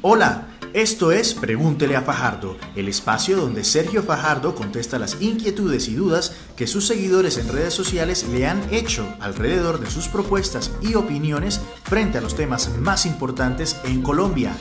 Hola, esto es Pregúntele a Fajardo, el espacio donde Sergio Fajardo contesta las inquietudes y dudas que sus seguidores en redes sociales le han hecho alrededor de sus propuestas y opiniones frente a los temas más importantes en Colombia.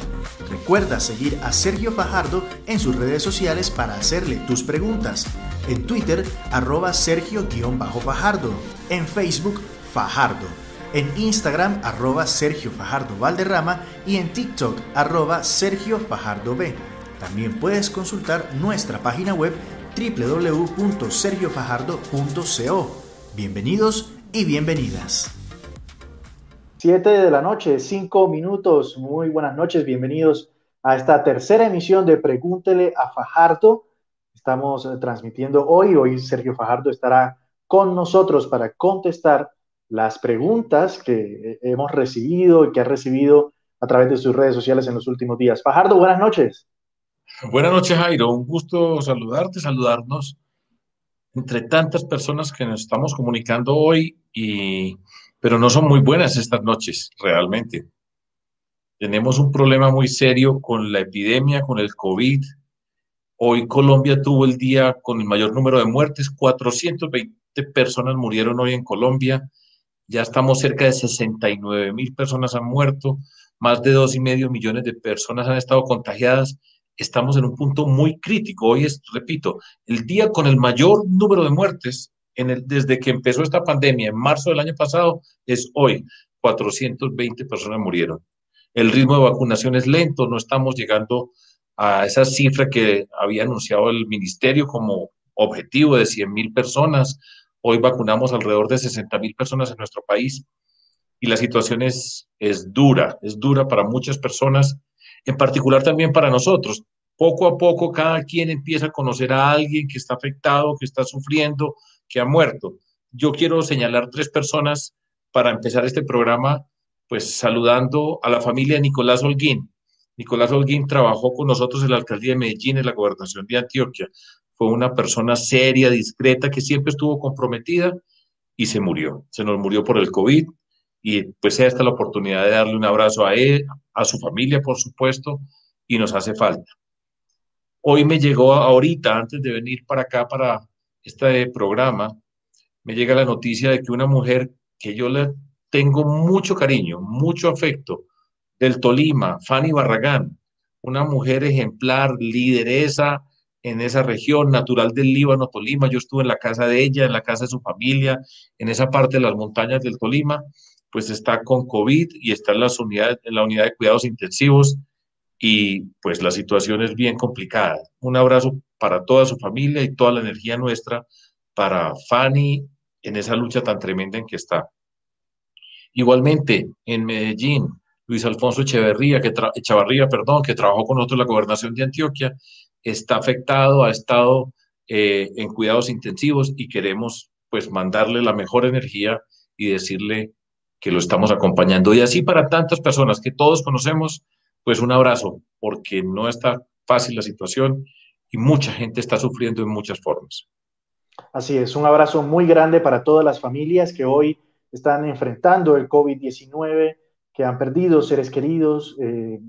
Recuerda seguir a Sergio Fajardo en sus redes sociales para hacerle tus preguntas. En Twitter, arroba Sergio-Fajardo. En Facebook, Fajardo en Instagram arroba Sergio Fajardo Valderrama y en TikTok arroba Sergio Fajardo B. También puedes consultar nuestra página web www.sergiofajardo.co. Bienvenidos y bienvenidas. 7 de la noche, 5 minutos. Muy buenas noches, bienvenidos a esta tercera emisión de Pregúntele a Fajardo. Estamos eh, transmitiendo hoy, hoy Sergio Fajardo estará con nosotros para contestar las preguntas que eh, hemos recibido y que ha recibido a través de sus redes sociales en los últimos días. Fajardo, buenas noches. Buenas noches, Jairo. Un gusto saludarte, saludarnos entre tantas personas que nos estamos comunicando hoy, y, pero no son muy buenas estas noches, realmente. Tenemos un problema muy serio con la epidemia, con el COVID. Hoy Colombia tuvo el día con el mayor número de muertes, 420 personas murieron hoy en Colombia ya estamos cerca de 69 mil personas han muerto, más de dos y medio millones de personas han estado contagiadas. Estamos en un punto muy crítico. Hoy es, repito, el día con el mayor número de muertes en el, desde que empezó esta pandemia, en marzo del año pasado, es hoy. 420 personas murieron. El ritmo de vacunación es lento, no estamos llegando a esa cifra que había anunciado el ministerio como objetivo de 100 mil personas. Hoy vacunamos alrededor de 60 mil personas en nuestro país y la situación es, es dura, es dura para muchas personas, en particular también para nosotros. Poco a poco cada quien empieza a conocer a alguien que está afectado, que está sufriendo, que ha muerto. Yo quiero señalar tres personas para empezar este programa, pues saludando a la familia de Nicolás Holguín. Nicolás Holguín trabajó con nosotros en la alcaldía de Medellín, en la gobernación de Antioquia fue una persona seria, discreta, que siempre estuvo comprometida y se murió. Se nos murió por el COVID y pues esta es la oportunidad de darle un abrazo a él, a su familia, por supuesto, y nos hace falta. Hoy me llegó ahorita, antes de venir para acá, para este programa, me llega la noticia de que una mujer que yo le tengo mucho cariño, mucho afecto, del Tolima, Fanny Barragán, una mujer ejemplar, lideresa, en esa región natural del Líbano, Tolima. Yo estuve en la casa de ella, en la casa de su familia, en esa parte de las montañas del Tolima, pues está con COVID y está en, las unidades, en la unidad de cuidados intensivos y pues la situación es bien complicada. Un abrazo para toda su familia y toda la energía nuestra para Fanny en esa lucha tan tremenda en que está. Igualmente, en Medellín, Luis Alfonso Echeverría, que Echavarría, perdón, que trabajó con nosotros en la gobernación de Antioquia, está afectado, ha estado eh, en cuidados intensivos y queremos pues mandarle la mejor energía y decirle que lo estamos acompañando. Y así para tantas personas que todos conocemos, pues un abrazo, porque no está fácil la situación y mucha gente está sufriendo en muchas formas. Así es, un abrazo muy grande para todas las familias que hoy están enfrentando el COVID-19, que han perdido seres queridos. Eh,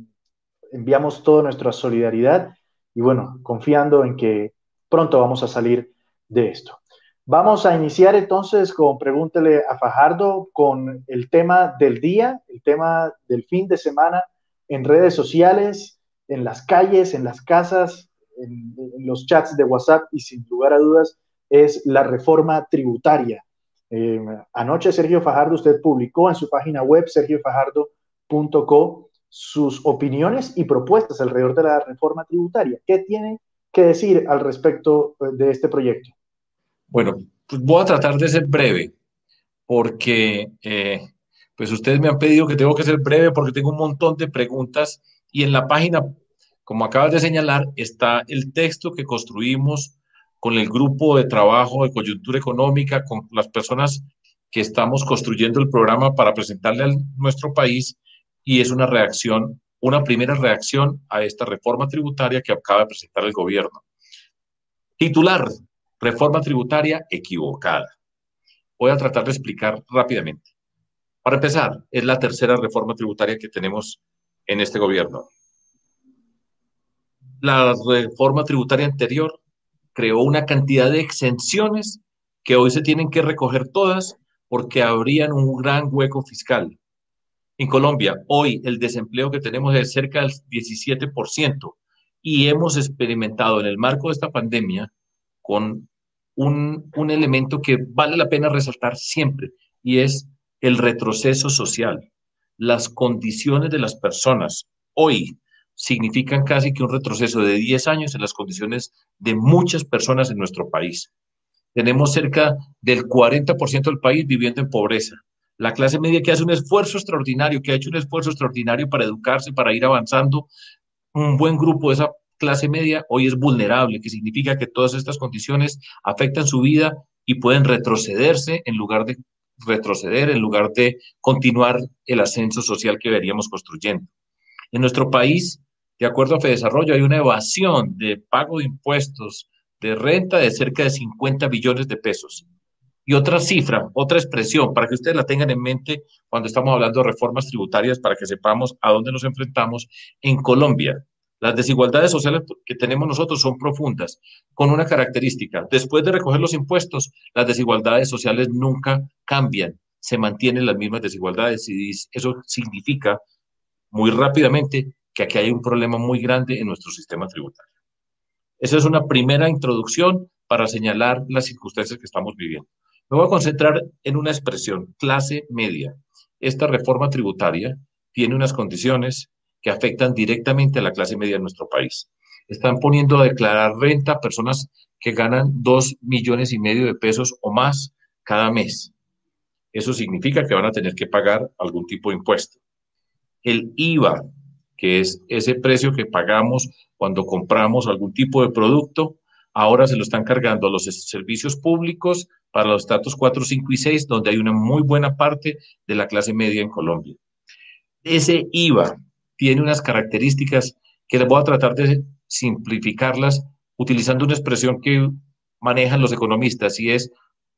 enviamos toda nuestra solidaridad y bueno, confiando en que pronto vamos a salir de esto. Vamos a iniciar entonces con Pregúntele a Fajardo con el tema del día, el tema del fin de semana en redes sociales, en las calles, en las casas, en, los chats de WhatsApp y sin lugar a dudas es la reforma tributaria. Eh, anoche Sergio Fajardo, usted publicó en su página web sergiofajardo.co sus opiniones y propuestas alrededor de la reforma tributaria. ¿Qué tiene que decir al respecto eh, de este proyecto? Bueno, pues voy a tratar de ser breve, porque eh, pues ustedes me han pedido que tengo que ser breve porque tengo un montón de preguntas y en la página, como acabas de señalar, está el texto que construimos con el grupo de trabajo de coyuntura económica, con las personas que estamos construyendo el programa para presentarle a nuestro país y es una reacción, una primera reacción a esta reforma tributaria que acaba de presentar el gobierno. Titular, reforma tributaria equivocada. Voy a tratar de explicar rápidamente. Para empezar, es la tercera reforma tributaria que tenemos en este gobierno. la reforma tributaria anterior creó una cantidad de exenciones que hoy se tienen que recoger todas porque habrían un gran hueco fiscal. En Colombia, hoy el desempleo que tenemos es cerca del 17% y hemos experimentado en el marco de esta pandemia con un, un elemento que vale la pena resaltar siempre y es el retroceso social. Las condiciones de las personas hoy significan casi que un retroceso de 10 años en las condiciones de muchas personas en nuestro país. Tenemos cerca del 40% del país viviendo en pobreza. La clase media que hace un esfuerzo extraordinario, que ha hecho un esfuerzo extraordinario para educarse, para ir avanzando, un buen grupo de esa clase media hoy es vulnerable, que significa que todas estas condiciones afectan su vida y pueden retrocederse en lugar de retroceder, en lugar de continuar el ascenso social que veríamos construyendo. En nuestro país de acuerdo a Fedesarrollo, hay una evasión de pago de impuestos de renta de cerca de 50 billones de pesos. Y otra cifra, otra expresión, para que ustedes la tengan en mente cuando estamos hablando de reformas tributarias, para que sepamos a dónde nos enfrentamos. En Colombia, las desigualdades sociales que tenemos nosotros son profundas, con una característica. Después de recoger los impuestos, las desigualdades sociales nunca cambian, se mantienen las mismas desigualdades y eso significa muy rápidamente que aquí hay un problema muy grande en nuestro sistema tributario. Esa es una primera introducción para señalar las circunstancias que estamos viviendo. Me voy a concentrar en una expresión, clase media. Esta reforma tributaria tiene unas condiciones que afectan directamente a la clase media de nuestro país. Están poniendo a declarar renta a personas que ganan dos millones y medio de pesos o más cada mes. Eso significa que van a tener que pagar algún tipo de impuesto. El IVA que es ese precio que pagamos cuando compramos algún tipo de producto, ahora se lo están cargando a los servicios públicos para los estatus 4, 5 y 6, donde hay una muy buena parte de la clase media en Colombia. Ese IVA tiene unas características que les voy a tratar de simplificarlas utilizando una expresión que manejan los economistas y es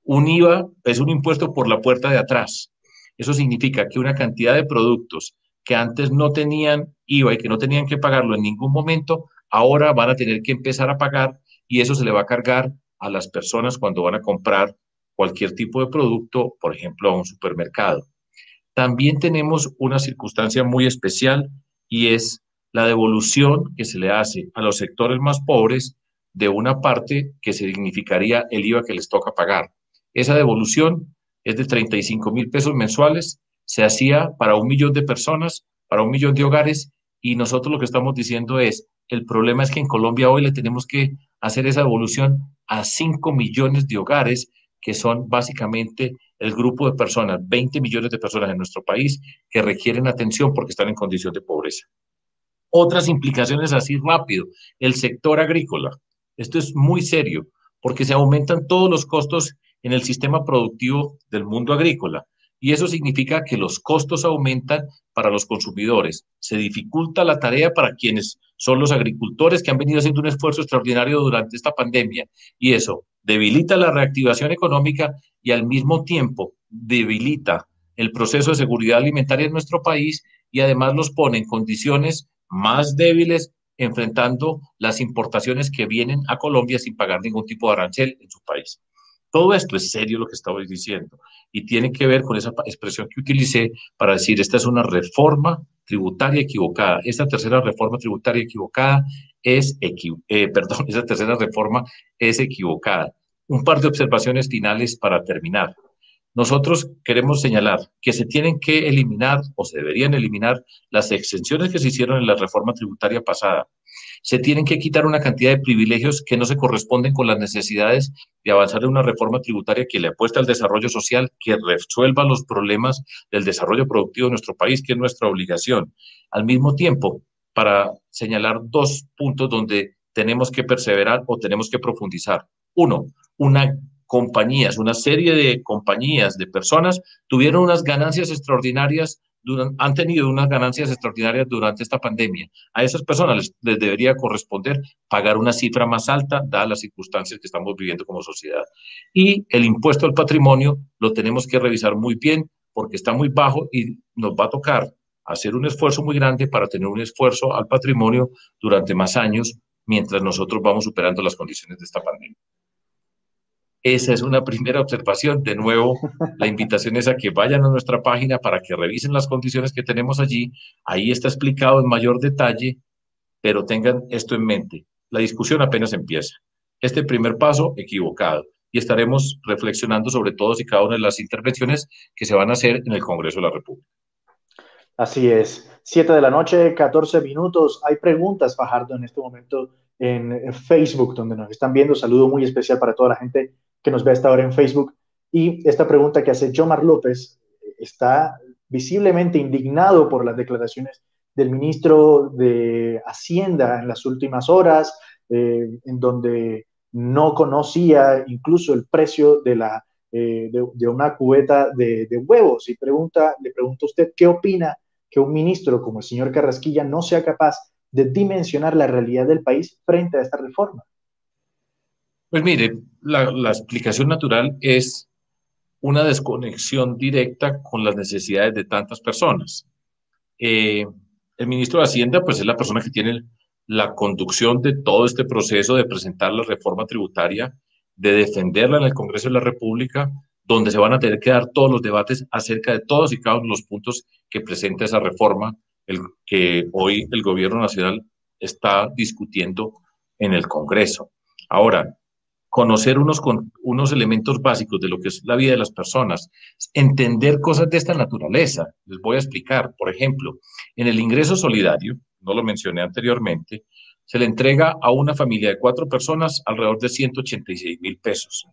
un IVA es un impuesto por la puerta de atrás. Eso significa que una cantidad de productos que antes no tenían IVA y que no tenían que pagarlo en ningún momento, ahora van a tener que empezar a pagar y eso se le va a cargar a las personas cuando van a comprar cualquier tipo de producto, por ejemplo, a un supermercado. También tenemos una circunstancia muy especial y es la devolución que se le hace a los sectores más pobres de una parte que significaría el IVA que les toca pagar. Esa devolución es de 35 mil pesos mensuales se hacía para un millón de personas, para un millón de hogares, y nosotros lo que estamos diciendo es, el problema es que en Colombia hoy le tenemos que hacer esa evolución a 5 millones de hogares, que son básicamente el grupo de personas, 20 millones de personas en nuestro país, que requieren atención porque están en condición de pobreza. Otras implicaciones así rápido, el sector agrícola. Esto es muy serio porque se aumentan todos los costos en el sistema productivo del mundo agrícola y eso significa que los costos aumentan para los consumidores. Se dificulta la tarea para quienes son los agricultores que han venido haciendo un esfuerzo extraordinario durante esta pandemia y eso debilita la reactivación económica y al mismo tiempo debilita el proceso de seguridad alimentaria en nuestro país y además los pone en condiciones más débiles enfrentando las importaciones que vienen a Colombia sin pagar ningún tipo de arancel en su país. Todo esto es serio lo que estaba diciendo y tiene que ver con esa expresión que utilicé para decir esta es una reforma tributaria equivocada. Esta tercera reforma tributaria equivocada es, eh, perdón, esa tercera reforma es equivocada. Un par de observaciones finales para terminar. Nosotros queremos señalar que se tienen que eliminar o se deberían eliminar las exenciones que se hicieron en la reforma tributaria pasada se tienen que quitar una cantidad de privilegios que no se corresponden con las necesidades de avanzar en una reforma tributaria que le apuesta al desarrollo social, que resuelva los problemas del desarrollo productivo de nuestro país, que es nuestra obligación. Al mismo tiempo, para señalar dos puntos donde tenemos que perseverar o tenemos que profundizar. Uno, una compañías, una serie de compañías, de personas, tuvieron unas ganancias extraordinarias han tenido unas ganancias extraordinarias durante esta pandemia. A esas personas les, debería corresponder pagar una cifra más alta, dadas las circunstancias que estamos viviendo como sociedad. Y el impuesto al patrimonio lo tenemos que revisar muy bien porque está muy bajo y nos va a tocar hacer un esfuerzo muy grande para tener un esfuerzo al patrimonio durante más años mientras nosotros vamos superando las condiciones de esta pandemia. Esa es una primera observación. De nuevo, la invitación es a que vayan a nuestra página para que revisen las condiciones que tenemos allí. Ahí está explicado en mayor detalle, pero tengan esto en mente. La discusión apenas empieza. Este primer paso, equivocado. Y estaremos reflexionando sobre todas y cada una de las intervenciones que se van a hacer en el Congreso de la República. Así es. Siete de la noche, 14 minutos. Hay preguntas, Fajardo, en este momento en Facebook, donde nos están viendo. Saludo muy especial para toda la gente que nos ve hasta ahora en Facebook. Y esta pregunta que hace Jomar López está visiblemente indignado por las declaraciones del ministro de Hacienda en las últimas horas, eh, en donde no conocía incluso el precio de, la, eh, de, una cubeta de, de, huevos. Y pregunta, le pregunta a usted, ¿qué opina que un ministro como el señor Carrasquilla no sea capaz de dimensionar la realidad del país frente a esta reforma? Pues mire, la, explicación natural es una desconexión directa con las necesidades de tantas personas. Eh, el ministro de Hacienda, pues es la persona que tiene la conducción de todo este proceso de presentar la reforma tributaria, de defenderla en el Congreso de la República, donde se van a tener que dar todos los debates acerca de todos y cada uno de los puntos que presenta esa reforma, que hoy el gobierno nacional está discutiendo en el Congreso. Ahora, conocer unos, unos elementos básicos de lo que es la vida de las personas, entender cosas de esta naturaleza. Les voy a explicar. Por ejemplo, en el ingreso solidario, no lo mencioné anteriormente, se le entrega a una familia de cuatro personas alrededor de 186 mil pesos.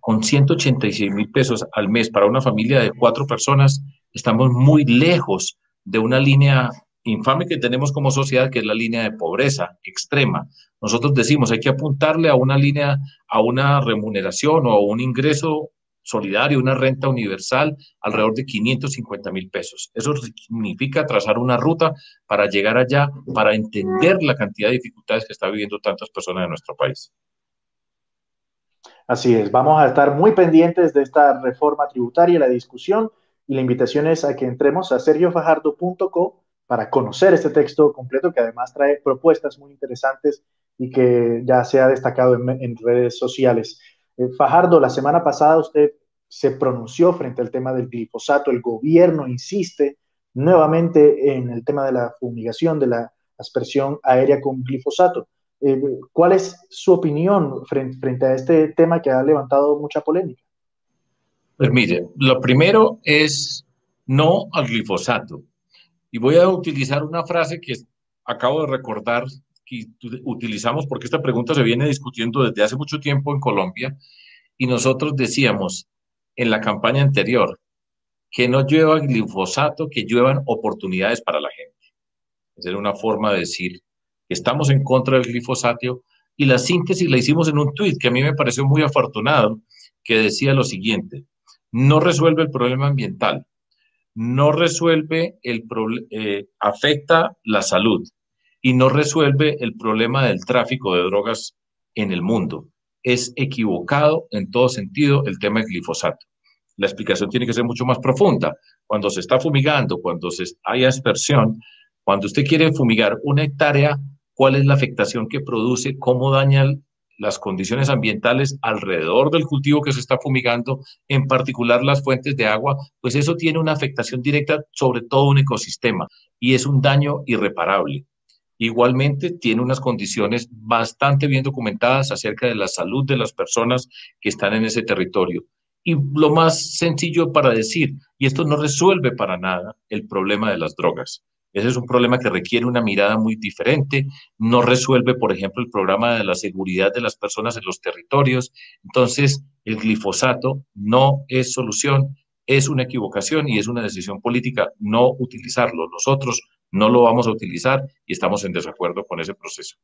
Con 186 mil pesos al mes para una familia de cuatro personas, estamos muy lejos de una línea infame que tenemos como sociedad, que es la línea de pobreza extrema. Nosotros decimos, hay que apuntarle a una línea, a una remuneración o a un ingreso solidario, una renta universal alrededor de 550 mil pesos. Eso significa trazar una ruta para llegar allá, para entender la cantidad de dificultades que están viviendo tantas personas en nuestro país. Así es, vamos a estar muy pendientes de esta reforma tributaria, la discusión, y la invitación es a que entremos a sergiofajardo.co para conocer este texto completo que además trae propuestas muy interesantes y que ya se ha destacado en, redes sociales. Eh, Fajardo, la semana pasada usted se pronunció frente al tema del glifosato. El gobierno insiste nuevamente en el tema de la fumigación, de la aspersión aérea con glifosato. Eh, ¿Cuál es su opinión frente, frente a este tema que ha levantado mucha polémica? Pues mire, lo primero es no al glifosato. Y voy a utilizar una frase que acabo de recordar que utilizamos porque esta pregunta se viene discutiendo desde hace mucho tiempo en Colombia y nosotros decíamos en la campaña anterior que no llueva glifosato, que lluevan oportunidades para la gente. Esa era una forma de decir que estamos en contra del glifosato y la síntesis la hicimos en un tuit que a mí me pareció muy afortunado, que decía lo siguiente, no resuelve el problema ambiental, no resuelve el eh, afecta la salud y no resuelve el problema del tráfico de drogas en el mundo. Es equivocado en todo sentido el tema del glifosato. La explicación tiene que ser mucho más profunda. Cuando se está fumigando, cuando se, hay aspersión, cuando usted quiere fumigar una hectárea, ¿cuál es la afectación que produce? ¿Cómo daña las condiciones ambientales alrededor del cultivo que se está fumigando, en particular las fuentes de agua, pues eso tiene una afectación directa sobre todo un ecosistema y es un daño irreparable. Igualmente tiene unas condiciones bastante bien documentadas acerca de la salud de las personas que están en ese territorio. Y lo más sencillo para decir, y esto no resuelve para nada el problema de las drogas. Ese es un problema que requiere una mirada muy diferente. No resuelve, por ejemplo, el programa de la seguridad de las personas en los territorios. Entonces, el glifosato no es solución, es una equivocación y es una decisión política no utilizarlo. Nosotros no lo vamos a utilizar y estamos en desacuerdo con ese proceso.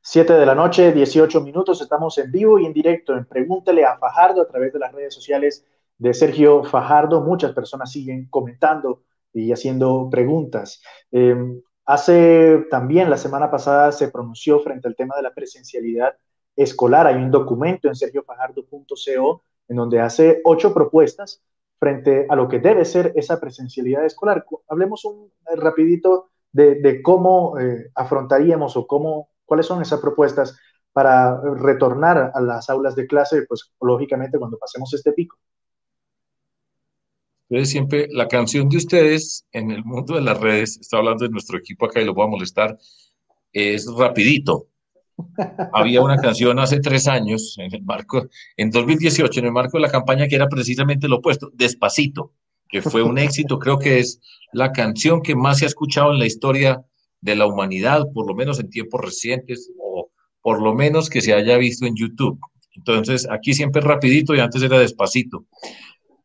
Siete de la noche, 18 minutos, estamos en vivo y en directo en Pregúntele a Fajardo a través de las redes sociales de Sergio Fajardo. Muchas personas siguen comentando y haciendo preguntas. Em, hace también la semana pasada se pronunció frente al tema de la presencialidad escolar. Hay un documento en sergiofajardo.co en donde hace ocho propuestas frente a lo que debe ser esa presencialidad escolar. Hablemos un eh, rapidito de, cómo eh, afrontaríamos o cómo ¿Cuáles son esas propuestas para retornar a las aulas de clase, pues lógicamente cuando pasemos este pico? Ustedes siempre, la canción de ustedes en el mundo de las redes, está hablando de nuestro equipo acá y lo voy a molestar, es rapidito. Había una canción hace tres años, en el marco, en 2018, en el marco de la campaña que era precisamente lo opuesto, Despacito, que fue un éxito, creo que es la canción que más se ha escuchado en la historia de la humanidad, por lo menos en tiempos recientes, o por lo menos que se haya visto en YouTube. Entonces, aquí siempre rapidito y antes era despacito.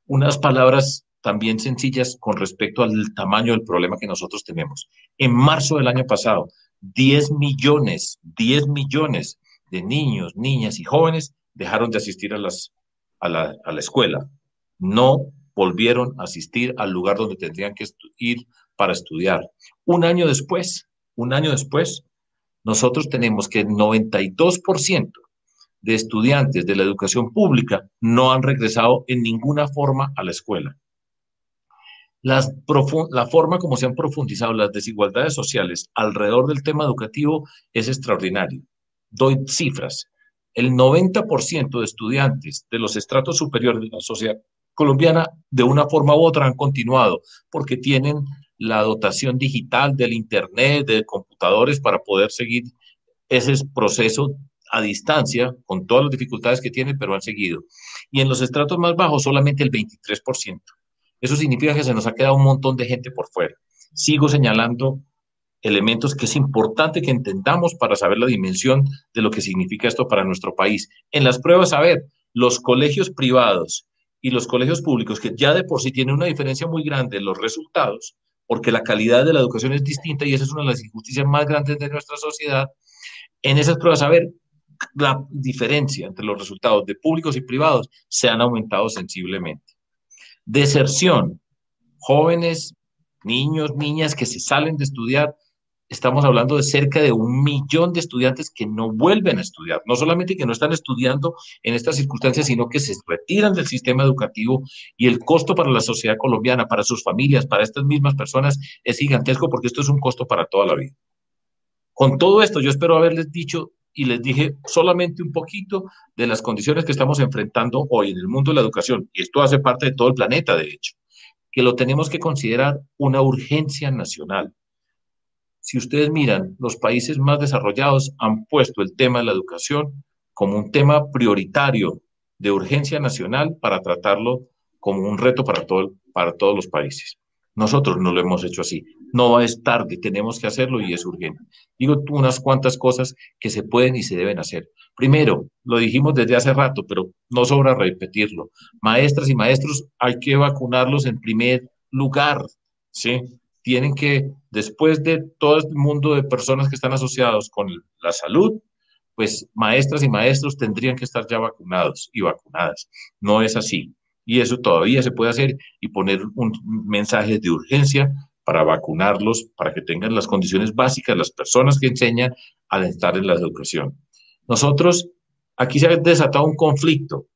Unas palabras también sencillas con respecto al tamaño del problema que nosotros tenemos. En marzo del año pasado, 10 millones, 10 millones de niños, niñas y jóvenes dejaron de asistir a, las, a, la, a la escuela. No volvieron a asistir al lugar donde tendrían que ir para estudiar. Un año después, un año después, nosotros tenemos que el 92% de estudiantes de la educación pública no han regresado en ninguna forma a la escuela. La forma como se han profundizado las desigualdades sociales alrededor del tema educativo es extraordinario. Doy cifras. El 90% de estudiantes de los estratos superiores de la sociedad colombiana, de una forma u otra, han continuado porque tienen la dotación digital del Internet, de computadores para poder seguir ese proceso a distancia, con todas las dificultades que tiene, pero han seguido. Y en los estratos más bajos, solamente el 23%. Eso significa que se nos ha quedado un montón de gente por fuera. Sigo señalando elementos que es importante que entendamos para saber la dimensión de lo que significa esto para nuestro país. En las pruebas, a ver, los colegios privados y los colegios públicos, que ya de por sí tienen una diferencia muy grande en los resultados, porque la calidad de la educación es distinta y esa es una de las injusticias más grandes de nuestra sociedad. En esas pruebas, a ver, la diferencia entre los resultados de públicos y privados se han aumentado sensiblemente. Deserción, jóvenes, niños, niñas que se salen de estudiar estamos hablando de cerca de un millón de estudiantes que no vuelven a estudiar, no solamente que no están estudiando en estas circunstancias, sino que se retiran del sistema educativo y el costo para la sociedad colombiana, para sus familias, para estas mismas personas es gigantesco porque esto es un costo para toda la vida. Con todo esto, yo espero haberles dicho y les dije solamente un poquito de las condiciones que estamos enfrentando hoy en el mundo de la educación, y esto hace parte de todo el planeta, de hecho, que lo tenemos que considerar una urgencia nacional si ustedes miran, los países más desarrollados han puesto el tema de la educación como un tema prioritario de urgencia nacional para tratarlo como un reto para, todo, para todos los países. Nosotros no lo hemos hecho así. No es tarde, tenemos que hacerlo y es urgente. Digo unas cuantas cosas que se pueden y se deben hacer. Primero, lo dijimos desde hace rato, pero no sobra repetirlo. Maestras y maestros hay que vacunarlos en primer lugar, ¿sí? tienen que, después de todo el este mundo de personas que están asociados con la salud, pues maestras y maestros tendrían que estar ya vacunados y vacunadas. No es así. Y eso todavía se puede hacer y poner un mensaje de urgencia para vacunarlos, para que tengan las condiciones básicas las personas que enseñan al estar en la educación. Nosotros, aquí se ha desatado un conflicto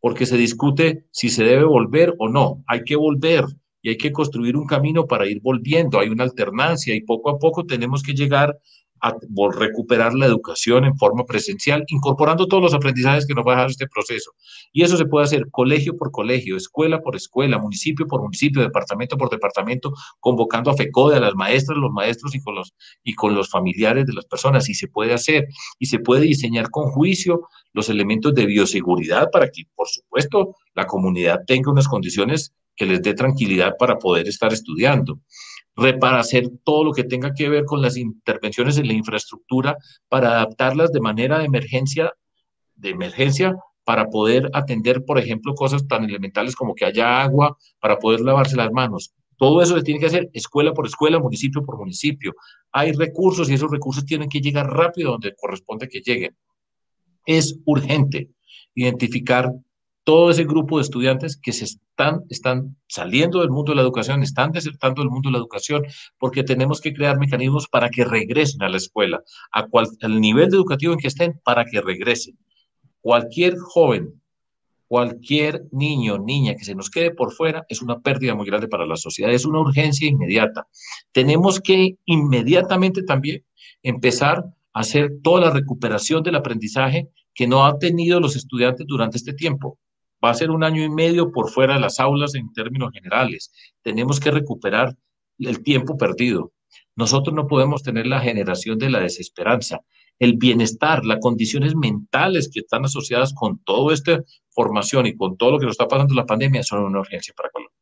porque se discute si se debe volver o no. Hay que volver y hay que construir un camino para ir volviendo. Hay una alternancia y poco a poco tenemos que llegar a recuperar la educación en forma presencial, incorporando todos los aprendizajes que nos va a dejar este proceso. Y eso se puede hacer colegio por colegio, escuela por escuela, municipio por municipio, departamento por departamento, convocando a FECODE, a las maestras, los maestros y con los, y con los familiares de las personas. Y se puede hacer, y se puede diseñar con juicio los elementos de bioseguridad para que, por supuesto, la comunidad tenga unas condiciones que les dé tranquilidad para poder estar estudiando. Para hacer todo lo que tenga que ver con las intervenciones en la infraestructura, para adaptarlas de manera de emergencia, de emergencia, para poder atender, por ejemplo, cosas tan elementales como que haya agua, para poder lavarse las manos. Todo eso se tiene que hacer escuela por escuela, municipio por municipio. Hay recursos y esos recursos tienen que llegar rápido donde corresponde que lleguen. Es urgente identificar todo ese grupo de estudiantes que se están, están saliendo del mundo de la educación, están desertando del mundo de la educación, porque tenemos que crear mecanismos para que regresen a la escuela, a al nivel educativo en que estén, para que regresen. Cualquier joven, cualquier niño, niña que se nos quede por fuera es una pérdida muy grande para la sociedad, es una urgencia inmediata. Tenemos que inmediatamente también empezar hacer toda la recuperación del aprendizaje que no han tenido los estudiantes durante este tiempo. Va a ser un año y medio por fuera de las aulas en términos generales. Tenemos que recuperar el tiempo perdido. Nosotros no podemos tener la generación de la desesperanza. El bienestar, las condiciones mentales que están asociadas con toda esta formación y con todo lo que nos está pasando la pandemia son una urgencia para Colombia.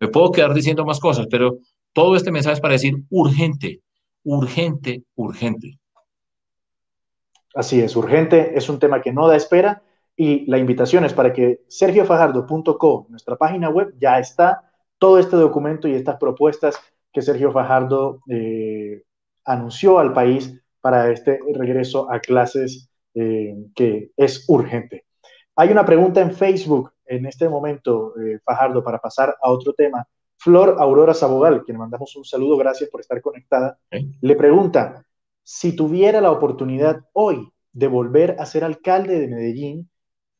Me puedo quedar diciendo más cosas, pero todo este mensaje es para decir urgente, urgente, urgente. Así es, urgente, es un tema que no da espera y la invitación es para que sergiofajardo.co, nuestra página web, ya está todo este documento y estas propuestas que Sergio Fajardo eh, anunció al país para este regreso a clases eh, que es urgente. Hay una pregunta en Facebook en este momento, eh, Fajardo, para pasar a otro tema. Flor Aurora Sabogal, quien mandamos un saludo, gracias por estar conectada, le pregunta, si tuviera la oportunidad hoy de volver a ser alcalde de Medellín,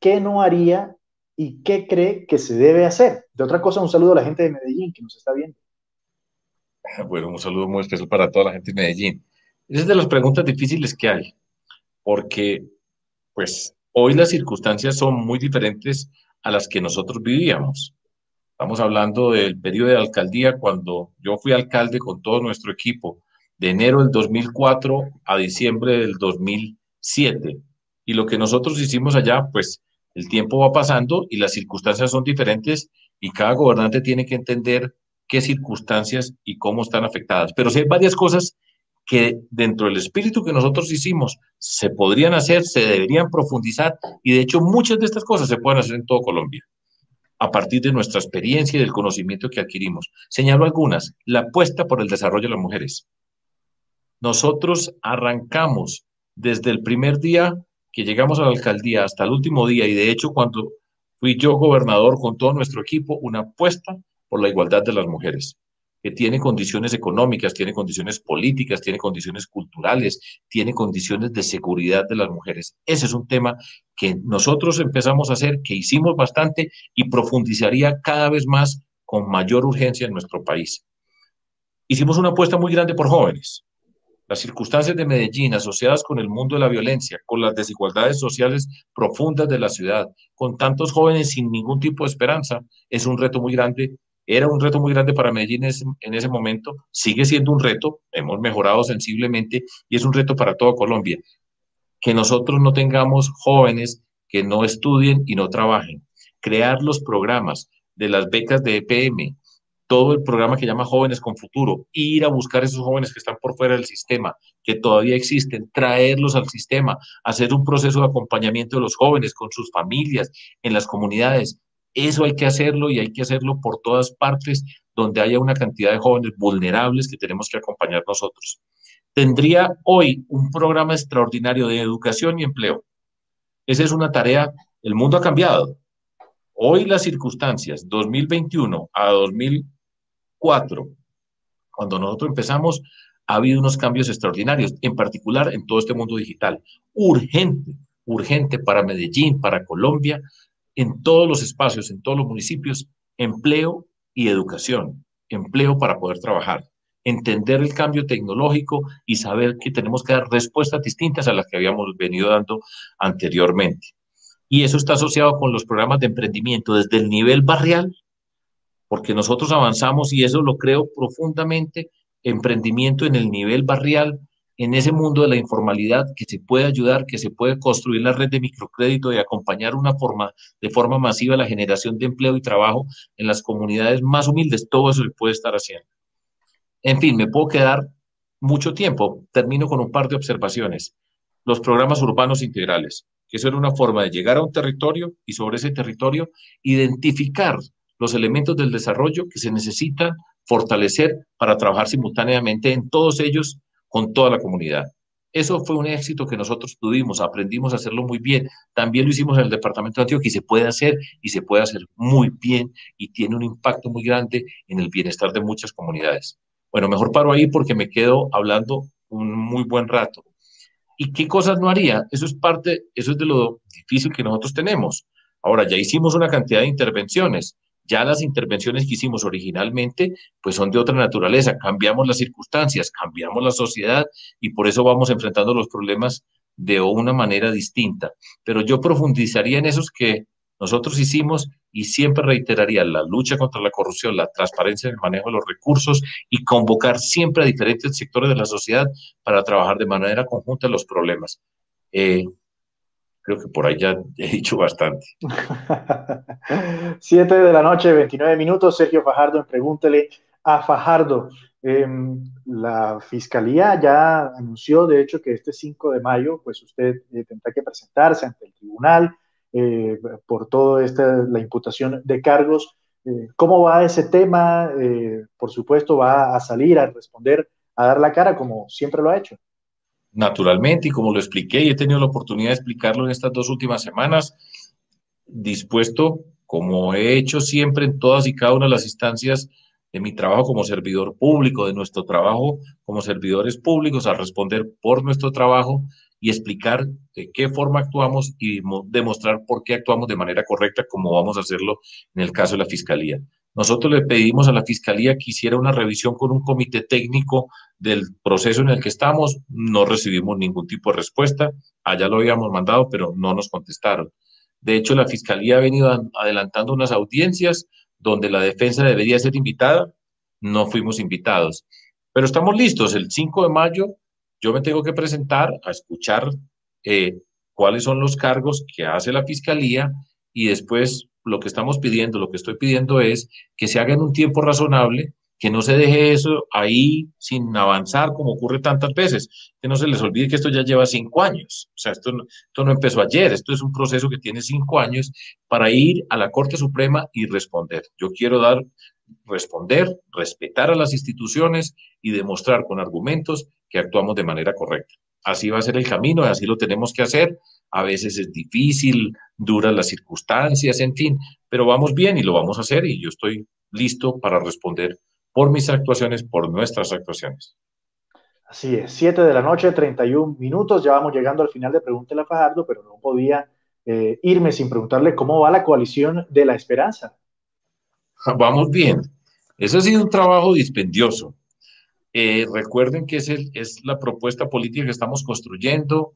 ¿qué no haría y qué cree que se debe hacer? De otra cosa, un saludo a la gente de Medellín que nos está viendo. Bueno, un saludo muy especial para toda la gente de Medellín. Esa es de las preguntas difíciles que hay, porque pues hoy las circunstancias son muy diferentes a las que nosotros vivíamos. Estamos hablando del periodo de alcaldía cuando yo fui alcalde con todo nuestro equipo, de enero del 2004 a diciembre del 2007. Y lo que nosotros hicimos allá, pues el tiempo va pasando y las circunstancias son diferentes y cada gobernante tiene que entender qué circunstancias y cómo están afectadas. Pero sí hay varias cosas que dentro del espíritu que nosotros hicimos se podrían hacer, se deberían profundizar y de hecho muchas de estas cosas se pueden hacer en todo Colombia a partir de nuestra experiencia y del conocimiento que adquirimos. Señalo algunas. La apuesta por el desarrollo de las mujeres. Nosotros arrancamos desde el primer día que llegamos a la alcaldía hasta el último día y de hecho cuando fui yo gobernador con todo nuestro equipo, una apuesta por la igualdad de las mujeres que tiene condiciones económicas, tiene condiciones políticas, tiene condiciones culturales, tiene condiciones de seguridad de las mujeres. Ese es un tema que nosotros empezamos a hacer, que hicimos bastante y profundizaría cada vez más con mayor urgencia en nuestro país. Hicimos una apuesta muy grande por jóvenes. Las circunstancias de Medellín asociadas con el mundo de la violencia, con las desigualdades sociales profundas de la ciudad, con tantos jóvenes sin ningún tipo de esperanza, es un reto muy grande era un reto muy grande para Medellín en ese momento, sigue siendo un reto, hemos mejorado sensiblemente y es un reto para toda Colombia. Que nosotros no tengamos jóvenes que no estudien y no trabajen. Crear los programas de las becas de EPM, todo el programa que llama Jóvenes con Futuro, ir a buscar a esos jóvenes que están por fuera del sistema, que todavía existen, traerlos al sistema, hacer un proceso de acompañamiento de los jóvenes con sus familias en las comunidades, eso hay que hacerlo y hay que hacerlo por todas partes donde haya una cantidad de jóvenes vulnerables que tenemos que acompañar nosotros. Tendría hoy un programa extraordinario de educación y empleo. Esa es una tarea, el mundo ha cambiado. Hoy las circunstancias, 2021 a 2004, cuando nosotros empezamos, ha habido unos cambios extraordinarios, en particular en todo este mundo digital. Urgente, urgente para Medellín, para Colombia, en todos los espacios, en todos los municipios, empleo y educación, empleo para poder trabajar, entender el cambio tecnológico y saber que tenemos que dar respuestas distintas a las que habíamos venido dando anteriormente. Y eso está asociado con los programas de emprendimiento desde el nivel barrial, porque nosotros avanzamos y eso lo creo profundamente, emprendimiento en el nivel barrial, en ese mundo de la informalidad que se puede ayudar, que se puede construir la red de microcrédito y acompañar una forma, de forma masiva la generación de empleo y trabajo en las comunidades más humildes. Todo eso se puede estar haciendo. En fin, me puedo quedar mucho tiempo. Termino con un par de observaciones. Los programas urbanos integrales, que eso era una forma de llegar a un territorio y sobre ese territorio identificar los elementos del desarrollo que se necesitan fortalecer para trabajar simultáneamente en todos ellos con toda la comunidad. Eso fue un éxito que nosotros tuvimos, aprendimos a hacerlo muy bien. También lo hicimos en el departamento de Antioquia se puede hacer y se puede hacer muy bien y tiene un impacto muy grande en el bienestar de muchas comunidades. Bueno, mejor paro ahí porque me quedo hablando un muy buen rato. ¿Y qué cosas no haría? Eso es parte, eso es de lo difícil que nosotros tenemos. Ahora, ya hicimos una cantidad de intervenciones, Ya las intervenciones que hicimos originalmente, pues son de otra naturaleza. Cambiamos las circunstancias, cambiamos la sociedad y por eso vamos enfrentando los problemas de una manera distinta. Pero yo profundizaría en esos que nosotros hicimos y siempre reiteraría la lucha contra la corrupción, la transparencia en el manejo de los recursos y convocar siempre a diferentes sectores de la sociedad para trabajar de manera conjunta los problemas. Eh, creo que por ahí ya he dicho bastante. Siete de la noche, 29 minutos. Sergio Fajardo, pregúntele a Fajardo. Em, la fiscalía ya anunció, de hecho, que este 5 de mayo, pues usted eh, tendrá que presentarse ante el tribunal eh, por toda esta, la imputación de cargos. Eh, ¿Cómo va ese tema? Eh, por supuesto, va a salir a responder, a dar la cara como siempre lo ha hecho. Naturalmente, y como lo expliqué y he tenido la oportunidad de explicarlo en estas dos últimas semanas, dispuesto, como he hecho siempre en todas y cada una de las instancias de mi trabajo como servidor público, de nuestro trabajo como servidores públicos, a responder por nuestro trabajo y explicar de qué forma actuamos y demostrar por qué actuamos de manera correcta, como vamos a hacerlo en el caso de la Fiscalía. Nosotros le pedimos a la Fiscalía que hiciera una revisión con un comité técnico del proceso en el que estamos. No recibimos ningún tipo de respuesta. Allá lo habíamos mandado, pero no nos contestaron. De hecho, la Fiscalía ha venido adelantando unas audiencias donde la defensa debería ser invitada. No fuimos invitados. Pero estamos listos. El 5 de mayo yo me tengo que presentar a escuchar eh, cuáles son los cargos que hace la fiscalía y después lo que estamos pidiendo, lo que estoy pidiendo es que se haga en un tiempo razonable, que no se deje eso ahí sin avanzar como ocurre tantas veces, que no se les olvide que esto ya lleva cinco años, o sea, esto no, esto no empezó ayer, esto es un proceso que tiene cinco años para ir a la Corte Suprema y responder. Yo quiero dar, responder, respetar a las instituciones y demostrar con argumentos que actuamos de manera correcta. Así va a ser el camino, así lo tenemos que hacer. A veces es difícil, duran las circunstancias, en fin, pero vamos bien y lo vamos a hacer y yo estoy listo para responder por mis actuaciones, por nuestras actuaciones. Así es, 7 de la noche, 31 minutos, ya vamos llegando al final de Pregúntele a Fajardo, pero no podía eh, irme sin preguntarle cómo va la coalición de la esperanza. Vamos bien, eso ha sido un trabajo dispendioso. Eh, recuerden que es, la propuesta política que estamos construyendo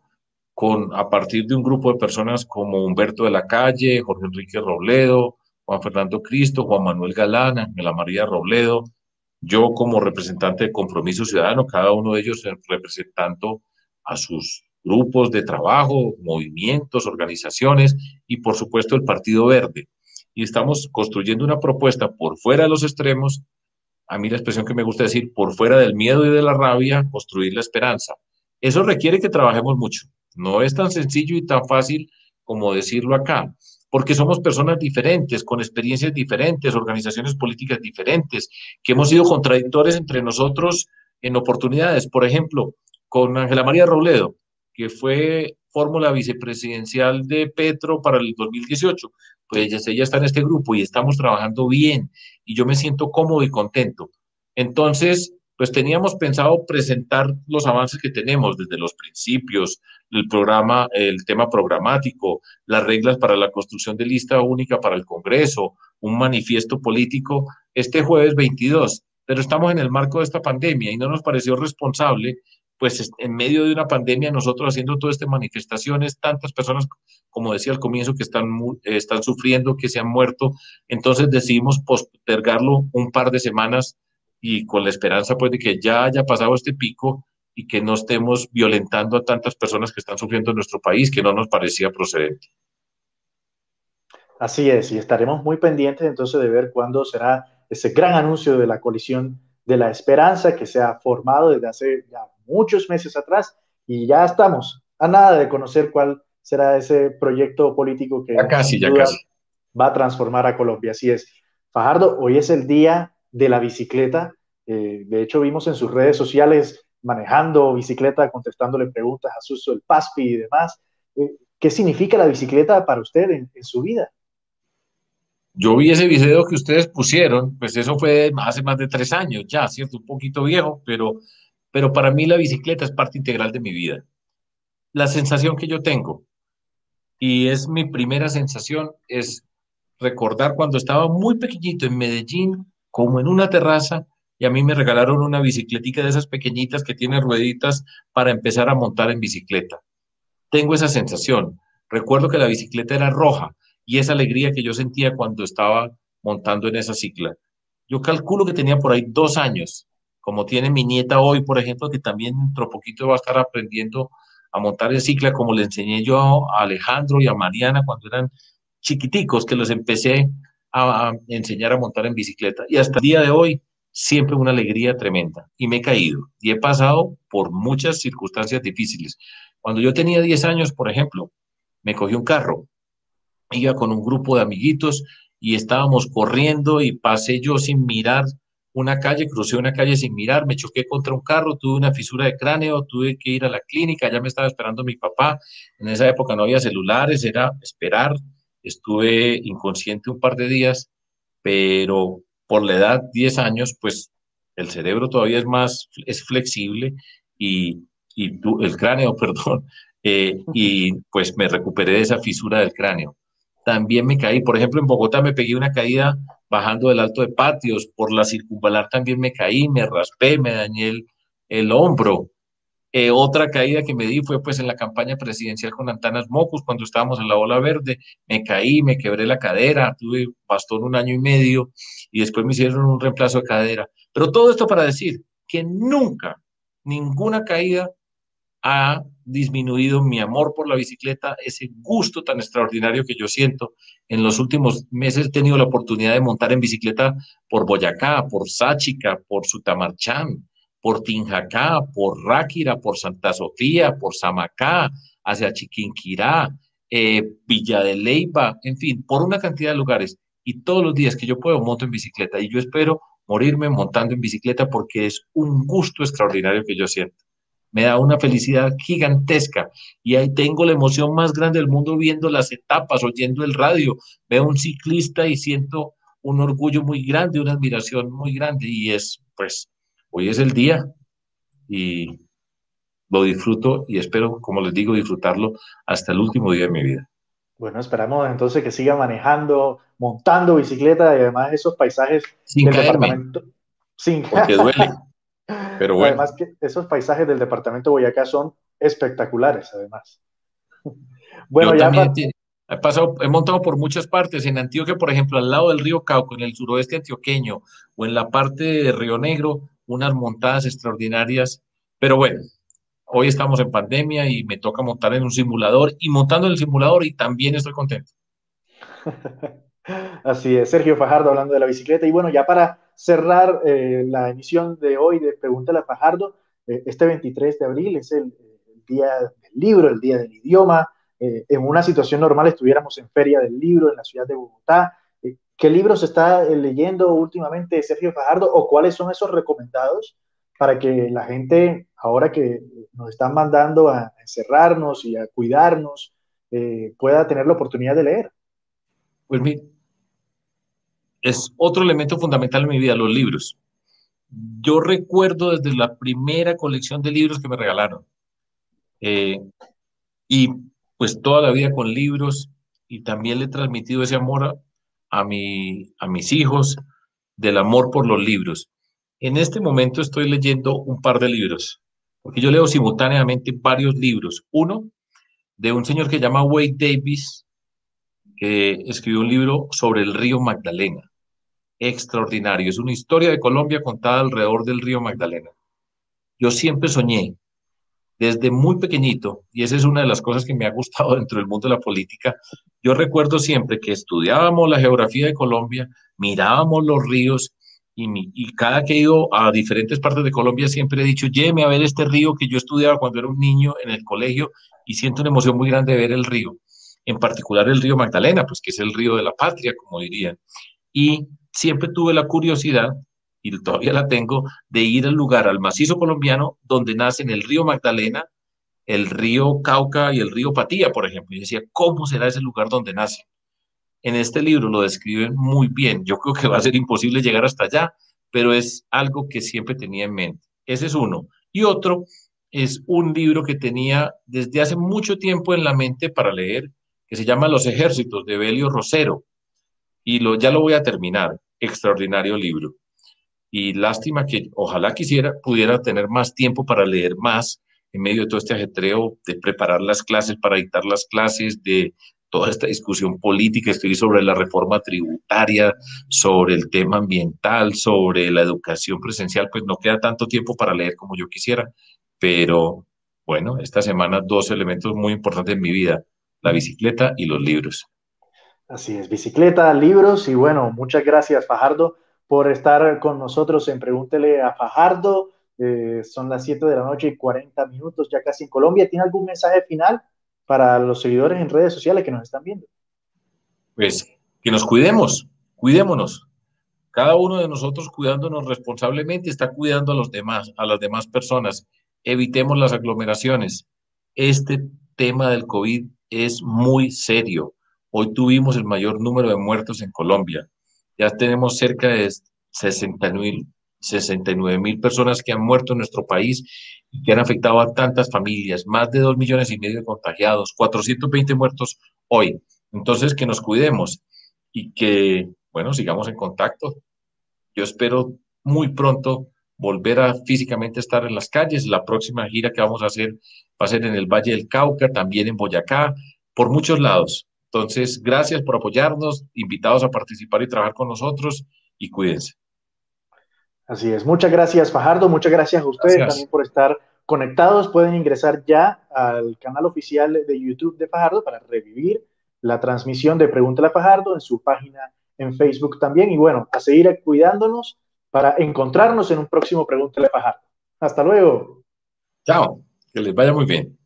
con, a partir de un grupo de personas como Humberto de la Calle, Jorge Enrique Robledo, Juan Fernando Cristo, Juan Manuel Galán, Ángela María Robledo, yo como representante de Compromiso Ciudadano, cada uno de ellos representando a sus grupos de trabajo, movimientos, organizaciones y por supuesto el Partido Verde. Y estamos construyendo una propuesta por fuera de los extremos a mí la expresión que me gusta decir, por fuera del miedo y de la rabia, construir la esperanza. Eso requiere que trabajemos mucho. No es tan sencillo y tan fácil como decirlo acá, porque somos personas diferentes, con experiencias diferentes, organizaciones políticas diferentes, que hemos sido contradictores entre nosotros en oportunidades. Por ejemplo, con Ángela María Robledo, que fue fórmula vicepresidencial de Petro para el 2018 pues ella, está en este grupo y estamos trabajando bien y yo me siento cómodo y contento. Entonces, pues teníamos pensado presentar los avances que tenemos desde los principios, el programa, el tema programático, las reglas para la construcción de lista única para el Congreso, un manifiesto político este jueves 22. Pero estamos en el marco de esta pandemia y no nos pareció responsable pues en medio de una pandemia nosotros haciendo todas estas manifestaciones, tantas personas, como decía al comienzo, que están, están sufriendo, que se han muerto, entonces decidimos postergarlo un par de semanas y con la esperanza pues de que ya haya pasado este pico y que no estemos violentando a tantas personas que están sufriendo en nuestro país, que no nos parecía procedente. Así es, y estaremos muy pendientes entonces de ver cuándo será ese gran anuncio de la coalición de la esperanza que se ha formado desde hace muchos meses atrás y ya estamos a nada de conocer cuál será ese proyecto político que casi, ya va a transformar a Colombia. Así es. Fajardo, hoy es el día de la bicicleta. Eh, de hecho, vimos en sus redes sociales manejando bicicleta, contestándole preguntas a Suso el Paspi y demás. Eh, ¿Qué significa la bicicleta para usted en, en su vida? Yo vi ese video que ustedes pusieron, pues eso fue hace más de tres años ya, ¿cierto? Un poquito viejo, pero pero para mí la bicicleta es parte integral de mi vida. La sensación que yo tengo, y es mi primera sensación, es recordar cuando estaba muy pequeñito en Medellín, como en una terraza, y a mí me regalaron una bicicletica de esas pequeñitas que tiene rueditas para empezar a montar en bicicleta. Tengo esa sensación. Recuerdo que la bicicleta era roja y esa alegría que yo sentía cuando estaba montando en esa cicla. Yo calculo que tenía por ahí dos años, como tiene mi nieta hoy, por ejemplo, que también dentro poquito va a estar aprendiendo a montar en cicla, como le enseñé yo a Alejandro y a Mariana cuando eran chiquiticos, que los empecé a, a enseñar a montar en bicicleta. Y hasta el día de hoy siempre una alegría tremenda y me he caído y he pasado por muchas circunstancias difíciles. Cuando yo tenía 10 años, por ejemplo, me cogí un carro, iba con un grupo de amiguitos y estábamos corriendo y pasé yo sin mirar una calle, crucé una calle sin mirar, me choqué contra un carro, tuve una fisura de cráneo, tuve que ir a la clínica, ya me estaba esperando mi papá. En esa época no había celulares, era esperar. Estuve inconsciente un par de días, pero por la edad, 10 años, pues el cerebro todavía es más, es flexible y, y el cráneo, perdón, eh, y pues me recuperé de esa fisura del cráneo. También me caí, por ejemplo, en Bogotá me pegué una caída bajando del alto de patios, por la circunvalar también me caí, me raspé, me dañé el, el hombro. Eh, otra caída que me di fue pues en la campaña presidencial con Antanas Mocus, cuando estábamos en la ola verde, me caí, me quebré la cadera, tuve bastón un año y medio y después me hicieron un reemplazo de cadera. Pero todo esto para decir que nunca, ninguna caída ha disminuido mi amor por la bicicleta, ese gusto tan extraordinario que yo siento. En los últimos meses he tenido la oportunidad de montar en bicicleta por Boyacá, por Sáchica, por Sutamarchán, por Tinjacá, por Ráquira, por Santa Sofía, por Samacá, hacia Chiquinquirá, eh, Villa de Leyva, en fin, por una cantidad de lugares. Y todos los días que yo puedo monto en bicicleta y yo espero morirme montando en bicicleta porque es un gusto extraordinario que yo siento. Me da una felicidad gigantesca y ahí tengo la emoción más grande del mundo viendo las etapas, oyendo el radio. Veo un ciclista y siento un orgullo muy grande, una admiración muy grande y es pues hoy es el día y lo disfruto y espero, como les digo, disfrutarlo hasta el último día de mi vida. Bueno, esperamos entonces que siga manejando, montando bicicleta y además esos paisajes sin del departamento. Sin Porque duele. Pero bueno. Además que esos paisajes del departamento de Boyacá son espectaculares, además. Bueno, Yo ya también he, pasado, he montado por muchas partes. En Antioquia, por ejemplo, al lado del río Cauco, en el suroeste antioqueño, o en la parte de Río Negro, unas montadas extraordinarias, pero bueno, hoy estamos en pandemia y me toca montar en un simulador y montando en el simulador y también estoy contento. Así es, Sergio Fajardo hablando de la bicicleta. Y bueno, ya para cerrar eh, la emisión de hoy de Pregúntale a Fajardo, eh, este 23 de abril es el, día del libro, el día del idioma. Eh, en una situación normal estuviéramos en Feria del Libro en la ciudad de Bogotá. ¿Qué libros está leyendo últimamente Sergio Fajardo o cuáles son esos recomendados para que la gente, ahora que nos están mandando a encerrarnos y a cuidarnos, pueda tener la oportunidad de leer? Pues es otro elemento fundamental en mi vida, los libros. Yo recuerdo desde la primera colección de libros que me regalaron. Eh, y pues toda la vida con libros y también le he transmitido ese amor a, mi, a mis hijos del amor por los libros. En este momento estoy leyendo un par de libros, porque yo leo simultáneamente varios libros. Uno de un señor que se llama Wade Davis, que escribió un libro sobre el río Magdalena. Extraordinario. Es una historia de Colombia contada alrededor del río Magdalena. Yo siempre soñé desde muy pequeñito, y esa es una de las cosas que me ha gustado dentro del mundo de la política, yo recuerdo siempre que estudiábamos la geografía de Colombia, mirábamos los ríos, y, cada que he ido a diferentes partes de Colombia siempre he dicho, lléveme a ver este río que yo estudiaba cuando era un niño en el colegio y siento una emoción muy grande de ver el río, en particular el río Magdalena, pues que es el río de la patria, como dirían. Y siempre tuve la curiosidad y todavía la tengo, de ir al lugar, al macizo colombiano, donde nacen el río Magdalena, el río Cauca y el río Patía, por ejemplo. Y decía, ¿cómo será ese lugar donde nace? En este libro lo describen muy bien. Yo creo que va a ser imposible llegar hasta allá, pero es algo que siempre tenía en mente. Ese es uno. Y otro es un libro que tenía desde hace mucho tiempo en la mente para leer, que se llama Los ejércitos de Belio Rosero y lo, ya lo voy a terminar. Extraordinario libro. Y lástima que ojalá quisiera, pudiera tener más tiempo para leer más en medio de todo este ajetreo de preparar las clases, para dictar las clases, de toda esta discusión política, estoy sobre la reforma tributaria, sobre el tema ambiental, sobre la educación presencial, pues no queda tanto tiempo para leer como yo quisiera, pero bueno, esta semana dos elementos muy importantes en mi vida, la bicicleta y los libros. Así es, bicicleta, libros y bueno, muchas gracias Fajardo por estar con nosotros en Pregúntele a Fajardo. Eh, son las 7 de la noche y 40 minutos ya casi en Colombia. ¿Tiene algún mensaje final para los seguidores en redes sociales que nos están viendo? Pues que nos cuidemos, cuidémonos. Cada uno de nosotros cuidándonos responsablemente está cuidando a los demás, a las demás personas. Evitemos las aglomeraciones. Este tema del COVID es muy serio. Hoy tuvimos el mayor número de muertos en Colombia. Ya tenemos cerca de 69 mil personas que han muerto en nuestro país y que han afectado a tantas familias, más de 2 millones y medio de contagiados, 420 muertos hoy. Entonces, que nos cuidemos y que, bueno, sigamos en contacto. Yo espero muy pronto volver a físicamente estar en las calles. La próxima gira que vamos a hacer va a ser en el Valle del Cauca, también en Boyacá, por muchos lados. Entonces, gracias por apoyarnos, invitados a participar y trabajar con nosotros y cuídense. Así es. Muchas gracias, Fajardo. Muchas gracias a ustedes también por estar conectados. Pueden ingresar ya al canal oficial de YouTube de Fajardo para revivir la transmisión de Pregúntale a Fajardo en su página en Facebook también. Y bueno, a seguir cuidándonos para encontrarnos en un próximo Pregúntale a Fajardo. Hasta luego. Chao. Que les vaya muy bien.